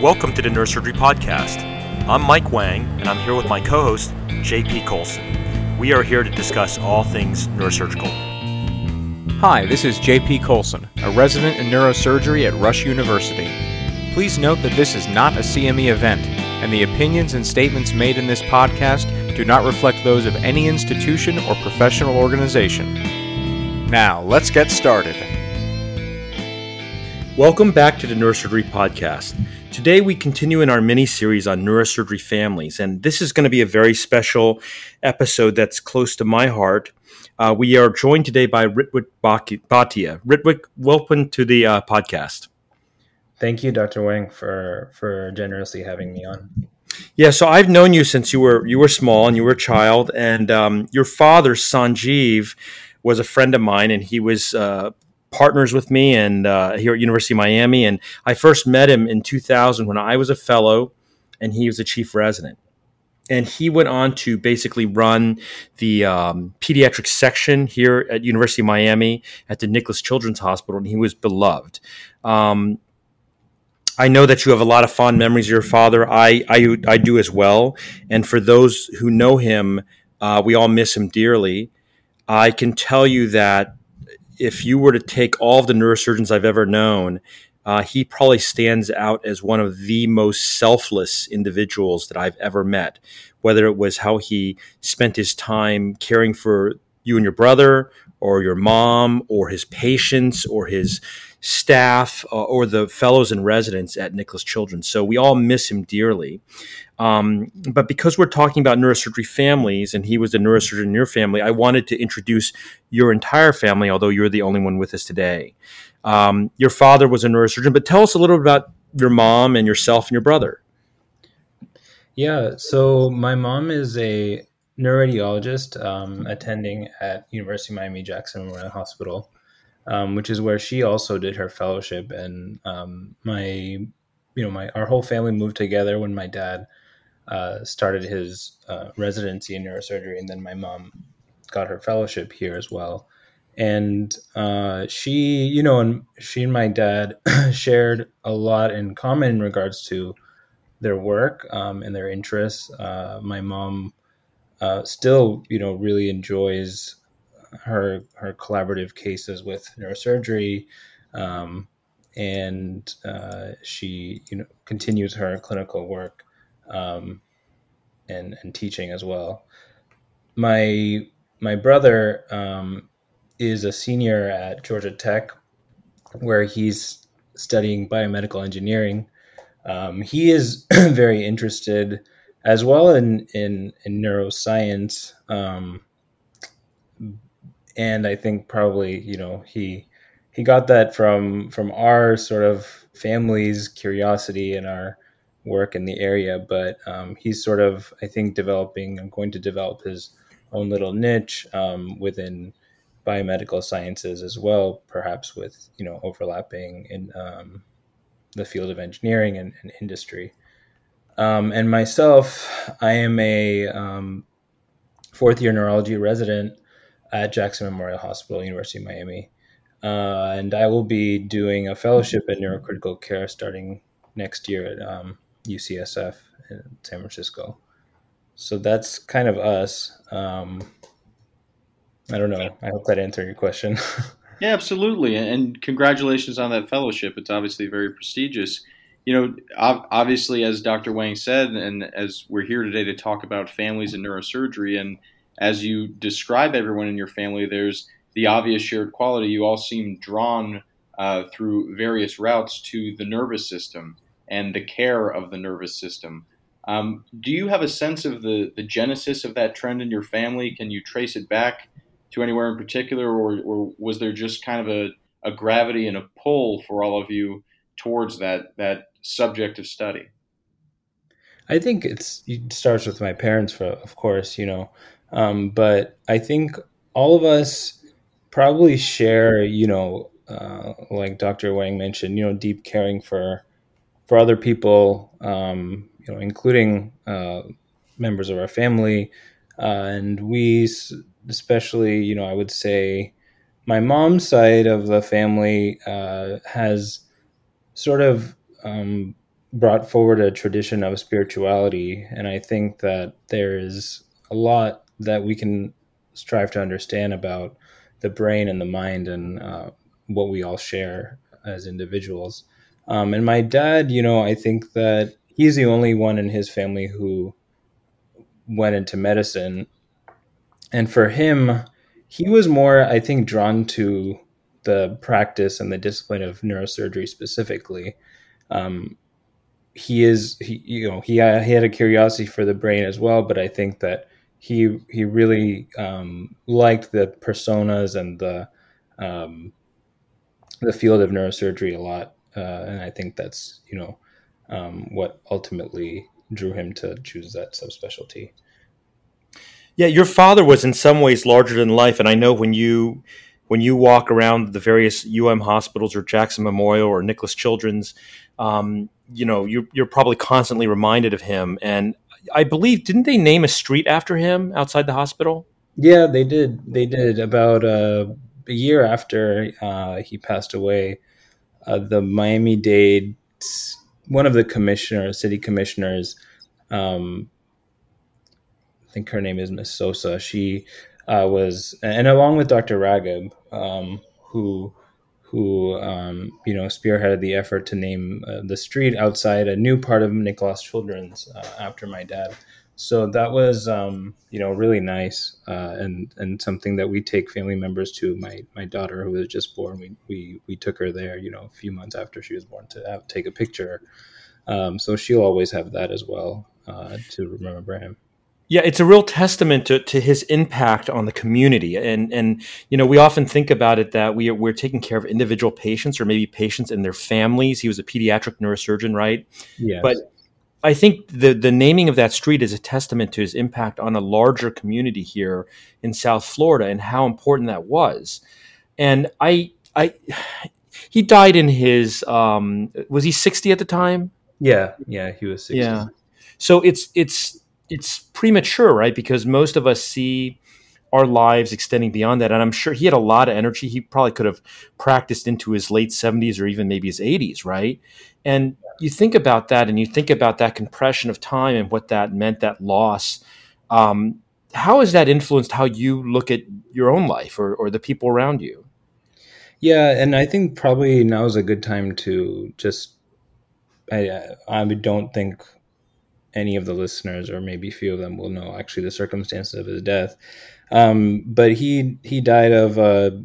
Welcome to the Neurosurgery Podcast. I'm Mike Wang, and I'm here with my co host, JP Colson. We are here to discuss all things neurosurgical. Hi, this is JP Colson, a resident in neurosurgery at Rush University. Please note that this is not a CME event, and the opinions and statements made in this podcast do not reflect those of any institution or professional organization. Now, let's get started. Welcome back to the Neurosurgery Podcast. Today, we continue in our mini series on neurosurgery families, and this is going to be a very special episode that's close to my heart. Uh, we are joined today by Ritwik Bhatia. Ritwik, welcome to the uh, podcast. Thank you, Dr. Wang, for for generously having me on. Yeah, so I've known you since you were you were small and you were a child, and um, your father Sanjeev was a friend of mine, and he was uh, partners with me and uh, here at University of Miami. And I first met him in 2000 when I was a fellow, and he was a chief resident. And he went on to basically run the um, pediatric section here at University of Miami at the Nicklaus Children's Hospital, and he was beloved. Um, I know that you have a lot of fond memories of your father. I, I, I do as well. And for those who know him, uh, we all miss him dearly. I can tell you that if you were to take all of the neurosurgeons I've ever known, uh, he probably stands out as one of the most selfless individuals that I've ever met. Whether it was how he spent his time caring for you and your brother, or your mom, or his patients, or his staff, uh, or the fellows and residents at Nicklaus Children's. So we all miss him dearly. Um, but because we're talking about neurosurgery families, and he was a neurosurgeon in your family, I wanted to introduce your entire family, although you're the only one with us today. Um, your father was a neurosurgeon, but tell us a little bit about your mom and yourself and your brother. Yeah, so my mom is a neuroradiologist um, attending at University of Miami Jackson Memorial Hospital, um, which is where she also did her fellowship. And um, my, you know, my our whole family moved together when my dad uh, started his uh, residency in neurosurgery, and then my mom got her fellowship here as well. And uh, she, you know, and she and my dad shared a lot in common in regards to their work um, and their interests. Uh, my mom uh, still, you know, really enjoys her her collaborative cases with neurosurgery. Um, and uh, she you know continues her clinical work um, and and teaching as well. My my brother um, is a senior at Georgia Tech, where he's studying biomedical engineering. Um, he is very interested as well in in, in neuroscience, um, and I think probably you know he he got that from from our sort of family's curiosity and our work in the area, but um, he's sort of, I think, developing and going to develop his own little niche um, within biomedical sciences as well, perhaps with you know overlapping in um, the field of engineering and, and industry. Um, and myself, I am a um, fourth year neurology resident at Jackson Memorial Hospital, University of Miami. Uh, and I will be doing a fellowship in neurocritical care starting next year at um, UCSF in San Francisco. So that's kind of us. Um, I don't know. I hope that answered your question. yeah, absolutely. And congratulations on that fellowship. It's obviously very prestigious. You know, obviously, as Dr. Wang said, and as we're here today to talk about families and neurosurgery, and as you describe everyone in your family, there's the obvious shared quality. You all seem drawn uh, through various routes to the nervous system and the care of the nervous system. Um, do you have a sense of the, the genesis of that trend in your family? Can you trace it back to anywhere in particular, or, or was there just kind of a, a gravity and a pull for all of you towards that, that subject of study? I think it's it starts with my parents, for of course, you know, um, but I think all of us probably share, you know, uh, like Dr. Wang mentioned, you know, deep caring for for other people, um, you know, including uh, members of our family, uh, and we especially, you know, I would say my mom's side of the family uh, has sort of um, brought forward a tradition of spirituality, and I think that there is a lot that we can strive to understand about the brain and the mind and uh, what we all share as individuals. Um, and my dad, you know, I think that he's the only one in his family who went into medicine. And for him, he was more, I think, drawn to the practice and the discipline of neurosurgery specifically. Um, he is, he, you know, he, he had a curiosity for the brain as well, but I think that he he really um, liked the personas and the um, the field of neurosurgery a lot, uh, and I think that's you know um, what ultimately drew him to choose that subspecialty. Yeah, your father was in some ways larger than life, and I know when you when you walk around the various UM hospitals or Jackson Memorial or Nicklaus Children's, um, you know you're, you're probably constantly reminded of him. And I believe didn't they name a street after him outside the hospital? Yeah, they did. They did about uh, a year after uh, he passed away. Uh, the Miami Dade, one of the commissioners, city commissioners, um, I think her name is Miss Sosa. She uh, was, and along with Dr. Ragheb, um, who who um, you know spearheaded the effort to name uh, the street outside a new part of Nicklaus Children's uh, after my dad. So that was um, you know really nice uh, and and something that we take family members to. My my daughter who was just born, we we we took her there. You know, a few months after she was born to have, take a picture. Um, so she'll always have that as well uh, to remember him. Yeah, it's a real testament to, to his impact on the community, and and you know we often think about it that we are, we're taking care of individual patients or maybe patients and their families. He was a pediatric neurosurgeon, right? Yeah. But I think the the naming of that street is a testament to his impact on a larger community here in South Florida and how important that was. And I I he died in his um, was he sixty at the time? Yeah, yeah, he was sixty. Yeah. So it's it's it's premature, right? Because most of us see our lives extending beyond that. And I'm sure he had a lot of energy. He probably could have practiced into his late 70s or even maybe his 80s, right? And you think about that and you think about that compression of time and what that meant, that loss. Um, how has that influenced how you look at your own life or, or the people around you? Yeah, and I think probably now is a good time to just. I I don't think any of the listeners, or maybe few of them, will know actually the circumstances of his death. Um, but he he died of a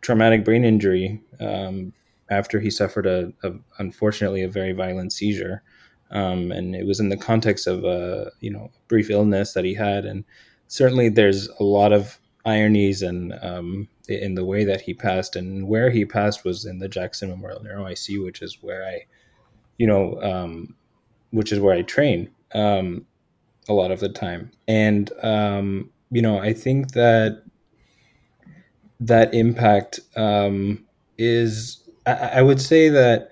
traumatic brain injury um, after he suffered a, a, unfortunately a very violent seizure, um, and it was in the context of a you know brief illness that he had, and certainly there's a lot of ironies and um, in the way that he passed and where he passed was in the Jackson Memorial Neuro ICU, which is where I, you know, um, which is where I train um, a lot of the time. And um, you know, I think that that impact um, is. I, I would say that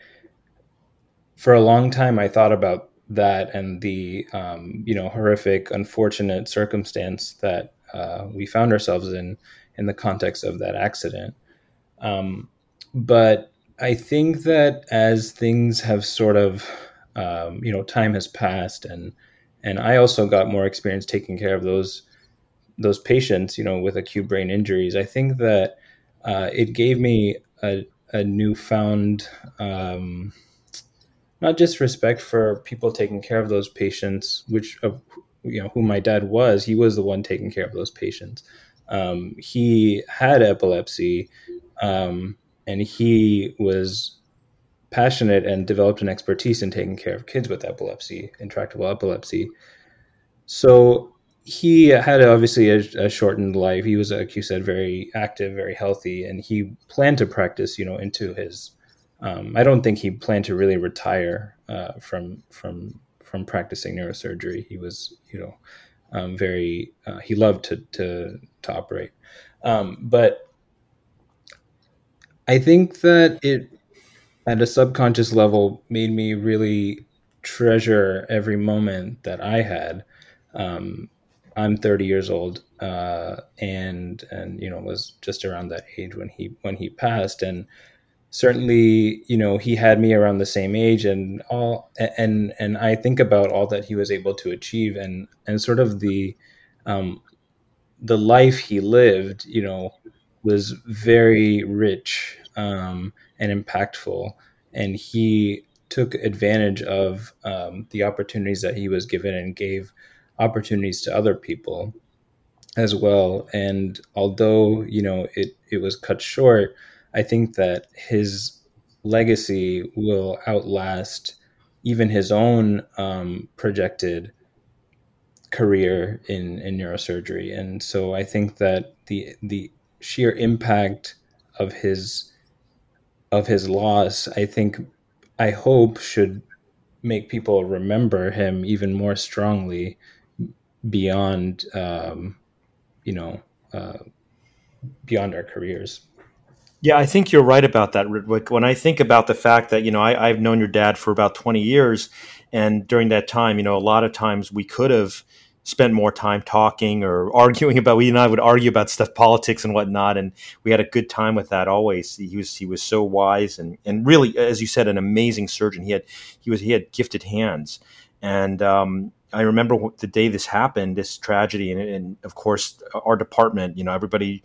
for a long time, I thought about that and the um, you know horrific, unfortunate circumstance that uh, we found ourselves in in the context of that accident. Um, but I think that as things have sort of um, you know time has passed and and I also got more experience taking care of those those patients you know with acute brain injuries. I think that uh, it gave me a, a newfound um, not just respect for people taking care of those patients which of you know who my dad was he was the one taking care of those patients. Um, he had epilepsy um, and he was passionate and developed an expertise in taking care of kids with epilepsy, intractable epilepsy. So he had obviously a, a, shortened life. He was, like you said, very active, very healthy, and he planned to practice, you know, into his. Um, I don't think he planned to really retire uh, from from from practicing neurosurgery. He was, you know, um, very. Uh, he loved to to to operate, um, but I think that it at a subconscious level made me really treasure every moment that I had. Um, I'm 30 years old, uh, and and you know was just around that age when he when he passed, and certainly, you know, he had me around the same age, and all, and and I think about all that he was able to achieve, and and sort of the um, the life he lived, you know, was very rich um, and impactful, and he took advantage of um, the opportunities that he was given and gave opportunities to other people as well. And although you know it it was cut short, I think that his legacy will outlast even his own um, projected career in in neurosurgery. And so I think that the the sheer impact of his of his loss, I think, I hope should make people remember him even more strongly beyond um, you know uh, beyond our careers. Yeah, I think you're right about that, Ritwik. When I think about the fact that, you know, I, have known your dad for about 20 years, and during that time, you know, a lot of times we could have spent more time talking or arguing about, we and I would argue about stuff, politics and whatnot, and we had a good time with that always. He was he was so wise and and really, as you said, an amazing surgeon. He had he was he had gifted hands, and um, I remember the day this happened, this tragedy, and, and, of course our department, you know, everybody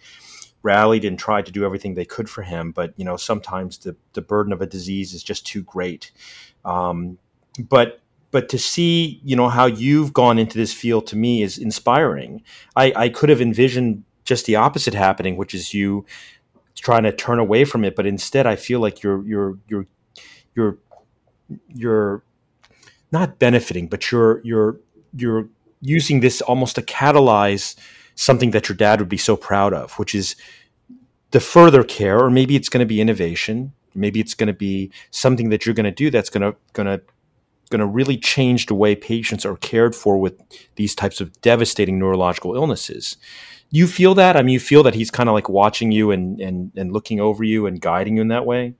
rallied and tried to do everything they could for him. But you know, sometimes the the burden of a disease is just too great. Um, but but to see you know how you've gone into this field to me is inspiring. I, I could have envisioned just the opposite happening, which is you trying to turn away from it, but instead I feel like you're you're you're you're you're not benefiting, but you're you're you're using this almost to catalyze something that your dad would be so proud of, which is the further care, or maybe it's going to be innovation, maybe it's going to be something that you're going to do that's going to going to going to really change the way patients are cared for with these types of devastating neurological illnesses. You feel that? I mean, you feel that he's kind of like watching you and, and, and looking over you and guiding you in that way?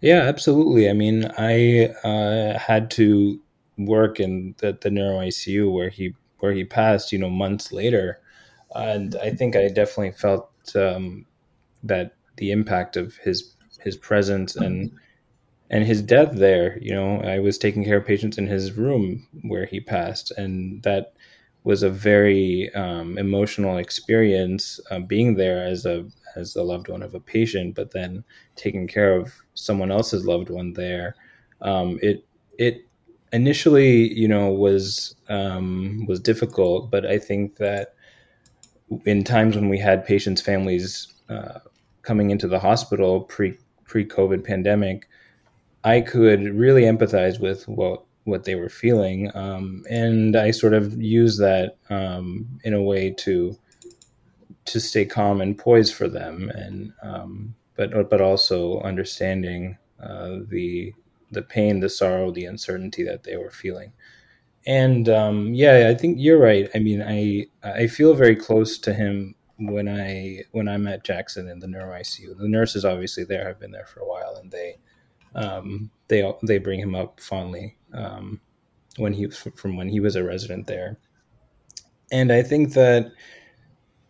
Yeah, absolutely. I mean, I uh, had to work in the, the neuro ICU where he where he passed, you know, months later, and I think I definitely felt um, that the impact of his his presence and and his death there. You know, I was taking care of patients in his room where he passed, and that was a very um, emotional experience uh, being there as a as a loved one of a patient, but then taking care of someone else's loved one there. Um, it it initially, you know, was um, was difficult, but I think that in times when we had patients' families uh, coming into the hospital pre pre COVID pandemic, I could really empathize with what what they were feeling, um, and I sort of use that um, in a way to to stay calm and poised for them, and um, but but also understanding uh, the the pain, the sorrow, the uncertainty that they were feeling. And um, yeah, I think you're right. I mean, I I feel very close to him when I when I'm at Jackson in the neuro ICU. The nurses obviously there have been there for a while, and they um, they they bring him up fondly um, when he from when he was a resident there. And I think that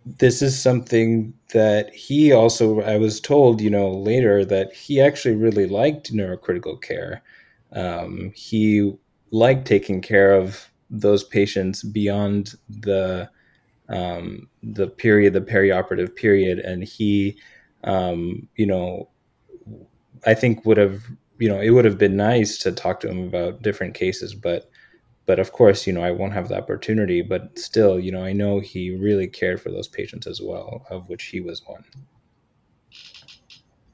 this is something that he also I was told, you know, later that he actually really liked neurocritical care. Um, he liked taking care of those patients beyond the um, the period, the perioperative period, and he, um, you know, I think would have, you know, it would have been nice to talk to him about different cases, but but of course, you know, I won't have the opportunity. But still, you know, I know he really cared for those patients as well, of which he was one.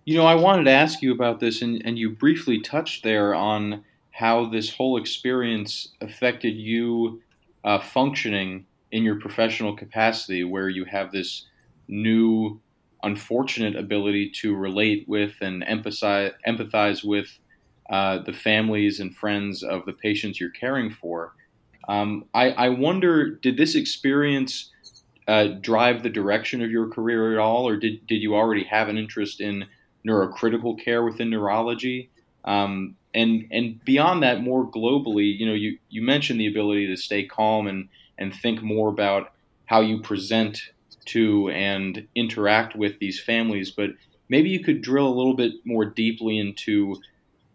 You know, I wanted to ask you about this, and, and you briefly touched there on how this whole experience affected you uh, functioning in your professional capacity, where you have this new, unfortunate ability to relate with and empathize, empathize with uh, the families and friends of the patients you're caring for. Um, I, I, wonder, did this experience uh, drive the direction of your career at all, or did, did you already have an interest in neurocritical care within neurology? Um, and and beyond that, more globally, you know, you, you mentioned the ability to stay calm and and think more about how you present to and interact with these families, but maybe you could drill a little bit more deeply into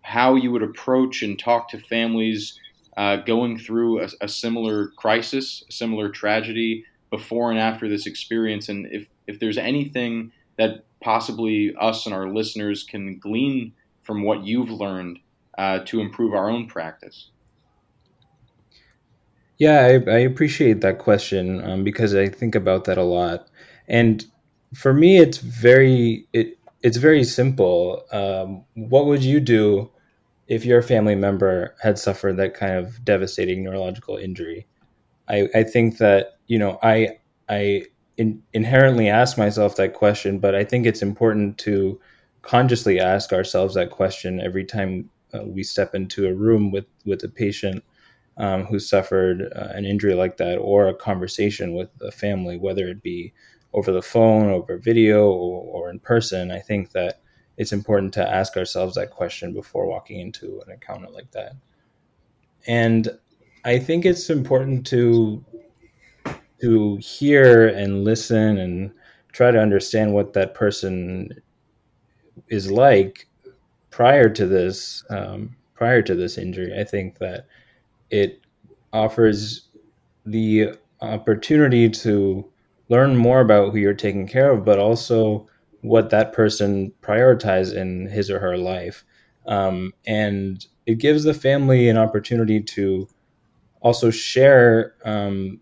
how you would approach and talk to families uh, going through a, a, similar crisis, a similar tragedy before and after this experience, and if if there's anything that possibly us and our listeners can glean from what you've learned uh, to improve our own practice. Yeah, I, I appreciate that question um, because I think about that a lot, and for me, it's very it, it's very simple. Um, what would you do if your family member had suffered that kind of devastating neurological injury? I, I think that you know I I in, inherently ask myself that question, but I think it's important to consciously ask ourselves that question every time uh, we step into a room with with a patient um, who suffered uh, an injury like that, or a conversation with a family, whether it be over the phone, over video, or, or in person. I think that it's important to ask ourselves that question before walking into an encounter like that. And I think it's important to to hear and listen and try to understand what that person is like prior to this um, prior to this injury. I think that it offers the opportunity to learn more about who you're taking care of, but also what that person prioritizes in his or her life. Um, and it gives the family an opportunity to also share um,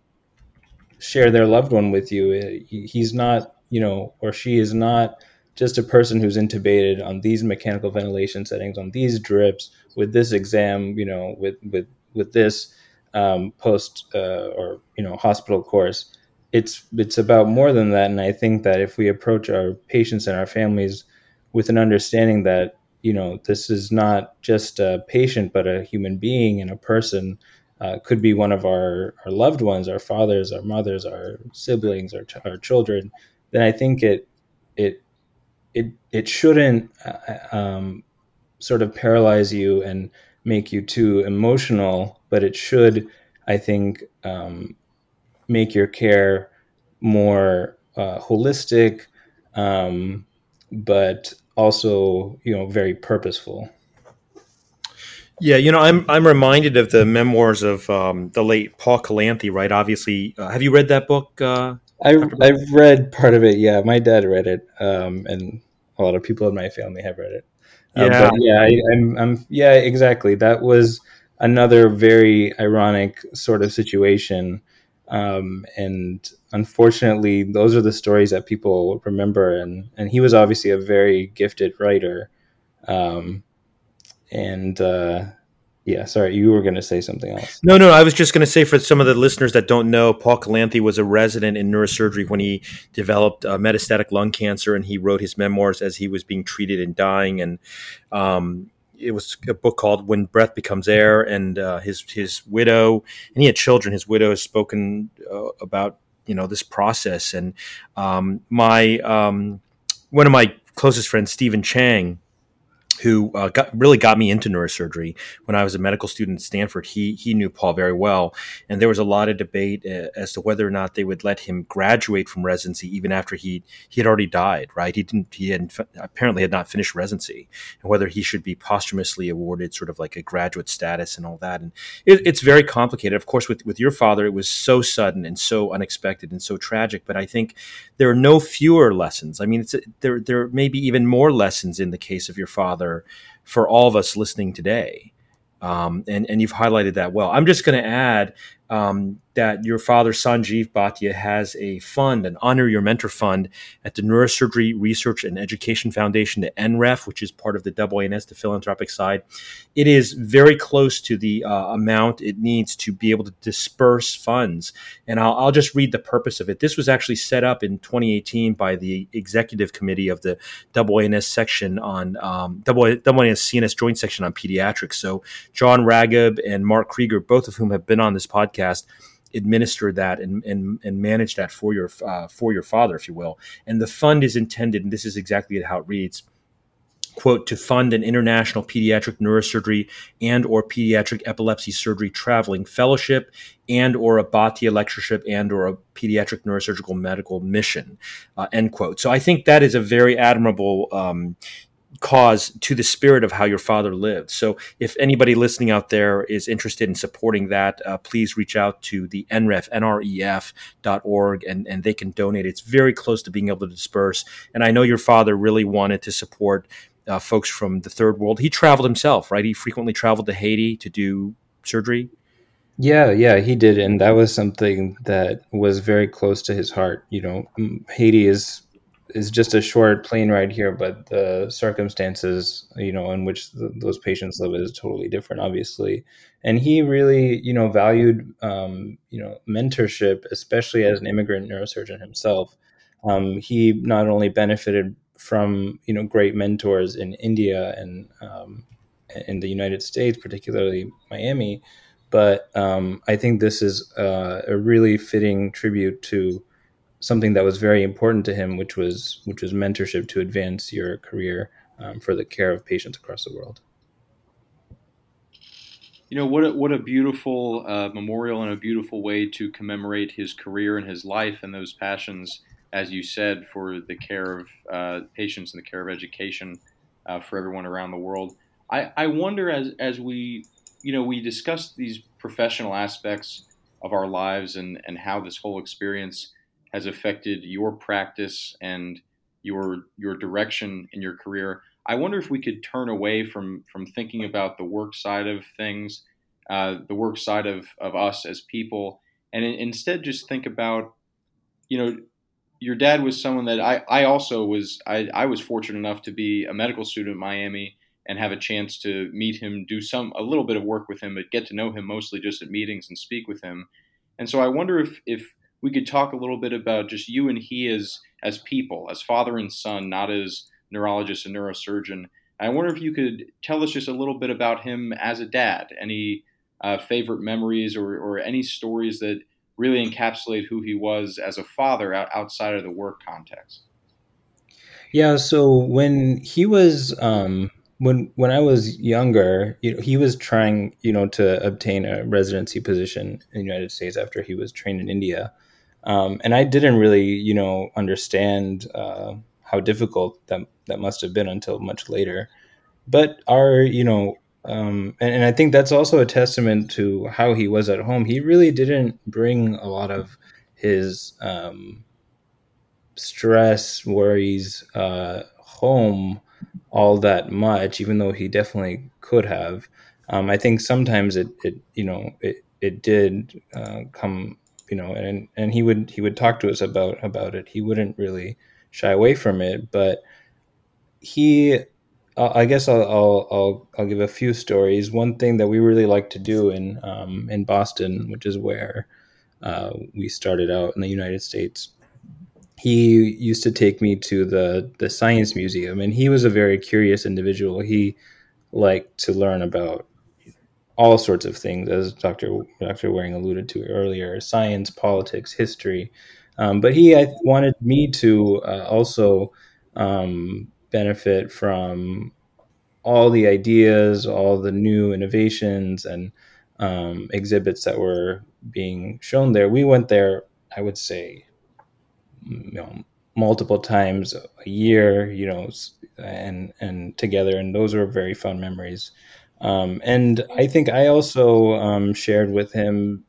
share their loved one with you. He's not, you know, or she is not just a person who's intubated on these mechanical ventilation settings, on these drips, with this exam, you know, with with with this um, post uh, or you know hospital course it's it's about more than that. And i think that if we approach our patients and our families with an understanding that you know this is not just a patient but a human being and a person uh, could be one of our, our loved ones our fathers our mothers our siblings our, our children then i think it it it it shouldn't uh, um, sort of paralyze you and make you too emotional but it should i think um, make your care more uh, holistic, um, but also you know very purposeful. Yeah, you know, I'm I'm reminded of the memoirs of um, the late Paul Kalanithi. Right, obviously, uh, have you read that book? Uh, I I've read part of it. Yeah, my dad read it, um, and a lot of people in my family have read it. Uh, yeah, yeah, I, I'm, I'm, yeah, exactly. That was another very ironic sort of situation um, and unfortunately, those are the stories that people remember. And, and he was obviously a very gifted writer. Um, and uh, yeah, sorry, you were going to say something else. No, no, I was just going to say for some of the listeners that don't know, Paul Kalanithi was a resident in neurosurgery when he developed uh, metastatic lung cancer, and he wrote his memoirs as he was being treated and dying. And um, it was a book called When Breath Becomes Air, and uh, his his widow and he had children. His widow has spoken uh, about you know this process, and um, my um, one of my closest friends, Stephen Chang, who uh, got, really got me into neurosurgery when I was a medical student at Stanford. He he knew Paul very well, and there was a lot of debate uh, as to whether or not they would let him graduate from residency even after he he had already died. Right? He didn't. He had apparently had not finished residency, and whether he should be posthumously awarded sort of like a graduate status and all that. And it, it's very complicated. Of course, with with your father, it was so sudden and so unexpected and so tragic. But I think there are no fewer lessons. I mean, there there may be even more lessons in the case of your father for all of us listening today. Um, and, and you've highlighted that well. I'm just going to add um, that your father, Sanjeev Bhatia, has a fund, an Honor Your Mentor fund at the Neurosurgery Research and Education Foundation, the NREF, which is part of the AANS, the philanthropic side. It is very close to the uh, amount it needs to be able to disperse funds. And I'll, I'll, just read the purpose of it. This was actually set up in 2018 by the executive committee of the AANS section on um, CNS joint section on pediatrics. So John Ragheb and Mark Krieger, both of whom have been on this podcast, podcast administer that and, and, and manage that for your uh, for your father, if you will. And the fund is intended, and this is exactly how it reads. quote to fund an international pediatric neurosurgery and or pediatric epilepsy surgery traveling fellowship and or a Bhatia lectureship and or a pediatric neurosurgical medical mission uh, end quote so i think that is a very admirable um, cause to the spirit of how your father lived. So, if anybody listening out there is interested in supporting that, uh, please reach out to the NREF, NREF.org, and, and they can donate. It's very close to being able to disperse. And I know your father really wanted to support uh, folks from the third world. He traveled himself, right? He frequently traveled to Haiti to do surgery. Yeah, yeah, he did, and that was something that was very close to his heart. You know, Haiti is is just a short plane ride here, but the circumstances, you know, in which those patients live is totally different, obviously. And he really, you know, valued, um, you know, mentorship, especially as an immigrant neurosurgeon himself. Um, he not only benefited from, you know, great mentors in India and um, in the United States, particularly Miami, but um, I think this is uh, a really fitting tribute to something that was very important to him, which was which was mentorship to advance your career um, for the care of patients across the world. You know what? A, what a beautiful uh, memorial and a beautiful way to commemorate his career and his life and those passions, as you said, for the care of uh, patients and the care of education uh, for everyone around the world. I, I wonder as as we you know we discuss these professional aspects of our lives and and how this whole experience has affected your practice and your your direction in your career. I wonder if we could turn away from from thinking about the work side of things, uh, the work side of of us as people, and in, instead just think about, you know, your dad was someone that I I also was I I was fortunate enough to be a medical student at Miami and have a chance to meet him, do some a little bit of work with him, but get to know him mostly just at meetings and speak with him. And so I wonder if if we could talk a little bit about just you and he as as people, as father and son, not as neurologist and neurosurgeon. I wonder if you could tell us just a little bit about him as a dad. Any uh, favorite memories or, or any stories that really encapsulate who he was as a father outside of the work context? Yeah, so when he was um, when when I was younger, you know, he was trying, you know, to obtain a residency position in the United States after he was trained in India. Um, and I didn't really, you know, understand uh, how difficult that that must have been until much later. But our, you know, um, and, and, I think that's also a testament to how he was at home. He really didn't bring a lot of his um, stress, worries uh, home all that much, even though he definitely could have. Um, I think sometimes it, it, you know, it, it did uh, come you know, and and he would he would talk to us about about it. He wouldn't really shy away from it, but he I guess I'll, I'll, I'll I'll give a few stories. One thing that we really like to do in um, in Boston, which is where uh, we started out in the United States, he used to take me to the the science museum, and he was a very curious individual. He liked to learn about all sorts of things, as Dr. Dr. Wang alluded to earlier, science, politics, history. Um, but he wanted me to uh, also um, benefit from all the ideas, all the new innovations and um, exhibits that were being shown there. We went there, I would say, you know, multiple times a year, you know, and and together, and those were very fun memories. Um, and I think I also um, shared with him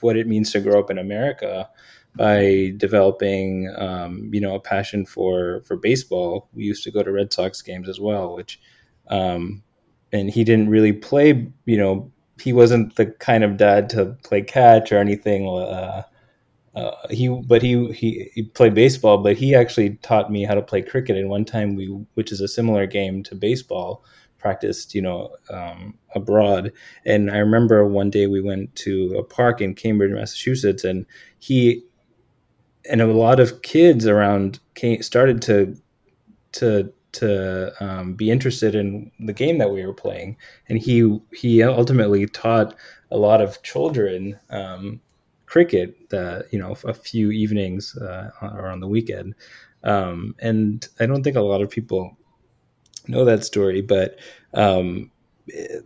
what it means to grow up in America by developing, um, you know, a passion for for baseball. We used to go to Red Sox games as well, which, um, and he didn't really play. You know, he wasn't the kind of dad to play catch or anything. Uh, uh, he but he, he, he played baseball, but he actually taught me how to play cricket. And one time we, which is a similar game to baseball, practiced, you know, um, abroad. And I remember one day we went to a park in Cambridge, Massachusetts, and he and a lot of kids around came, started to to to um, be interested in the game that we were playing, and he he ultimately taught a lot of children um, cricket. Uh, you know, a few evenings uh, or on the weekend, um, and I don't think a lot of people know that story, but um,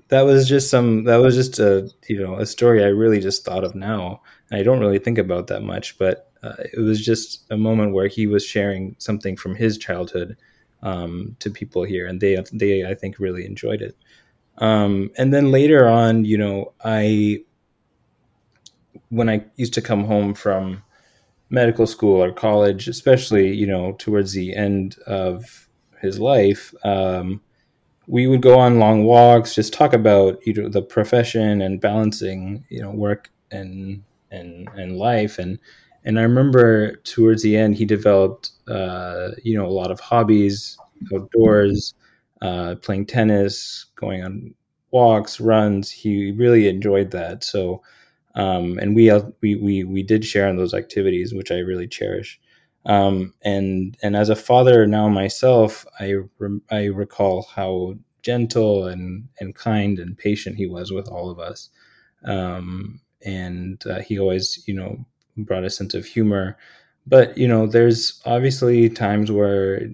that was just some that was just a you know a story I really just thought of now. I don't really think about that much, but uh, it was just a moment where he was sharing something from his childhood um, to people here, and they they I think really enjoyed it. Um, and then later on, you know, I when I used to come home from medical school or college, especially you know towards the end of his life, um, we would go on long walks, just talk about you know the profession and balancing you know work and and and life and and I remember towards the end he developed uh, you know a lot of hobbies outdoors, uh, playing tennis, going on walks, runs. He really enjoyed that. So um, and we we we we did share in those activities, which I really cherish. Um, and and as a father now myself, I re- I recall how gentle and and kind and patient he was with all of us. Um, and uh, he always, you know, brought a sense of humor. But you know, there's obviously times where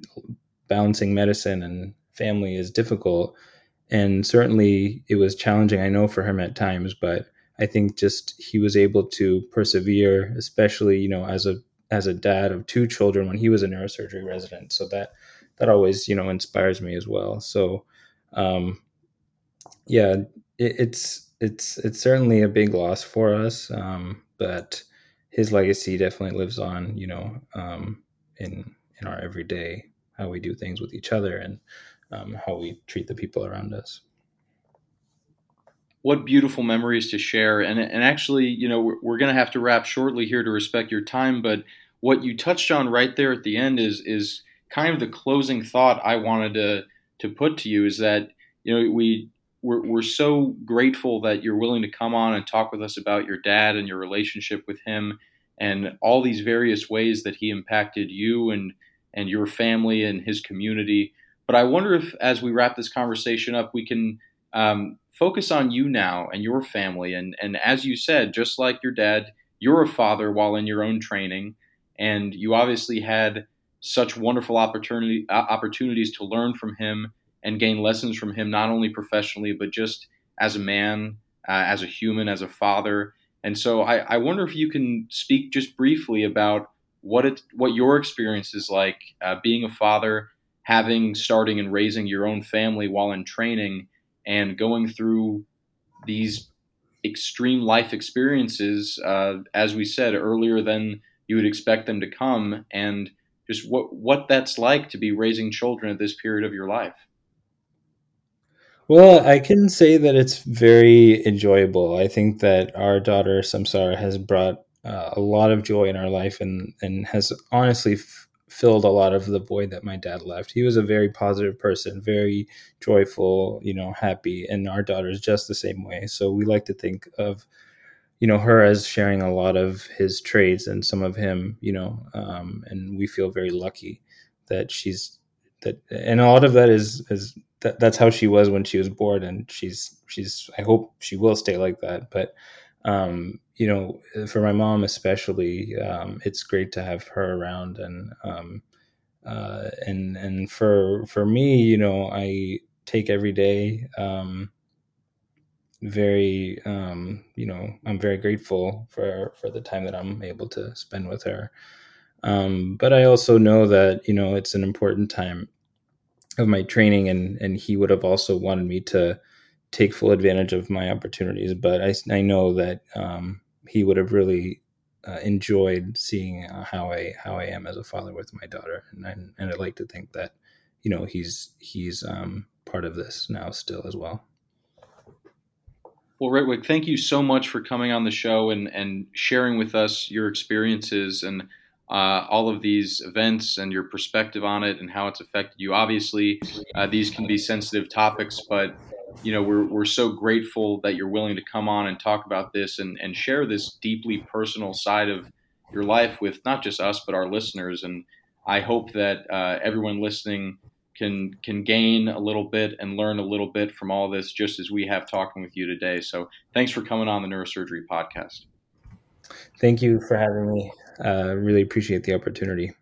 balancing medicine and family is difficult, and certainly it was challenging. I know for him at times, but I think just he was able to persevere, especially you know as a as a dad of two children when he was a neurosurgery resident. So that that always you know inspires me as well. So um, yeah, it, it's it's it's certainly a big loss for us, um, but his legacy definitely lives on. You know, um, in in our everyday how we do things with each other and um, how we treat the people around us what beautiful memories to share. And, and actually, you know, we're, we're going to have to wrap shortly here to respect your time. But what you touched on right there at the end is is kind of the closing thought I wanted to to put to you is that you know we we're, we're so grateful that you're willing to come on and talk with us about your dad and your relationship with him and all these various ways that he impacted you and and your family and his community. But I wonder if, as we wrap this conversation up, we can um, focus on you now and your family. And, and as you said, just like your dad, you're a father while in your own training, and you obviously had such wonderful opportunity uh, opportunities to learn from him and gain lessons from him, not only professionally but just as a man, uh, as a human, as a father. And so I, I, wonder if you can speak just briefly about what it what your experience is like uh, being a father, having starting and raising your own family while in training, and going through these extreme life experiences, uh, as we said earlier, than you would expect them to come, and just what what that's like to be raising children at this period of your life. Well, I can say that it's very enjoyable. I think that our daughter Samsara has brought uh, a lot of joy in our life, and and has honestly f- filled a lot of the void that my dad left. He was a very positive person, very joyful, you know, happy, and our daughter is just the same way. So we like to think of, you know, her as sharing a lot of his traits and some of him, you know, um, and we feel very lucky that she's that, and a lot of that is is that that's how she was when she was born, and she's she's I hope she will stay like that, but. Um, you know, for my mom especially, um, it's great to have her around, and um, uh, and and for for me, you know, I take every day um, very, um, you know, I'm very grateful for for the time that I'm able to spend with her. Um, but I also know that you know it's an important time of my training, and and he would have also wanted me to take full advantage of my opportunities. But I, I know that um, he would have really uh, enjoyed seeing uh, how I how I am as a father with my daughter, and I, and I'd like to think that you know he's he's um, part of this now still as well. Well, Ritwik, thank you so much for coming on the show and and sharing with us your experiences and. Uh, all of these events and your perspective on it and how it's affected you. Obviously, uh, these can be sensitive topics, but you know, we're, we're so grateful that you're willing to come on and talk about this and, and share this deeply personal side of your life with not just us, but our listeners. And I hope that uh, everyone listening can can gain a little bit and learn a little bit from all this, just as we have talking with you today. So thanks for coming on the Neurosurgery Podcast. Thank you for having me. Uh, really appreciate the opportunity.